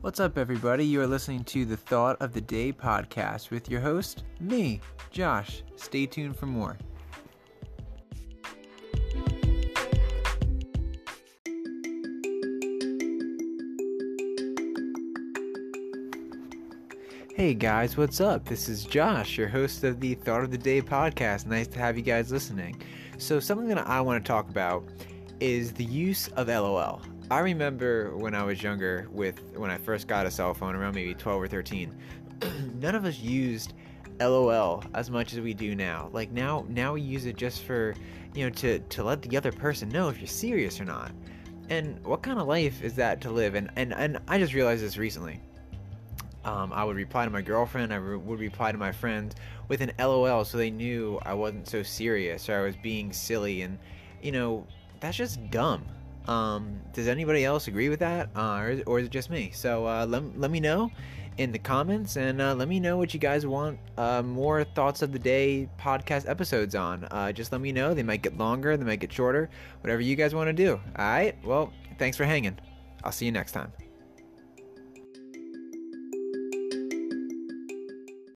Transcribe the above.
What's up, everybody? You are listening to the Thought of the Day podcast with your host, me, Josh. Stay tuned for more. Hey guys, what's up? This is Josh, your host of the Thought of the Day podcast. Nice to have you guys listening. So, something that I want to talk about is the use of LOL. I remember when I was younger, with when I first got a cell phone, around maybe 12 or 13, none of us used LOL as much as we do now. Like now, now we use it just for, you know, to to let the other person know if you're serious or not. And what kind of life is that to live? And and and I just realized this recently um, I would reply to my girlfriend, I re- would reply to my friends with an LOL so they knew I wasn't so serious or I was being silly. And, you know, that's just dumb. Um, does anybody else agree with that? Uh, or, or, is it just me? So uh, let, let me know in the comments and uh, let me know what you guys want uh, more thoughts of the day podcast episodes on. Uh, just let me know. They might get longer, they might get shorter, whatever you guys want to do. All right. Well, thanks for hanging. I'll see you next time.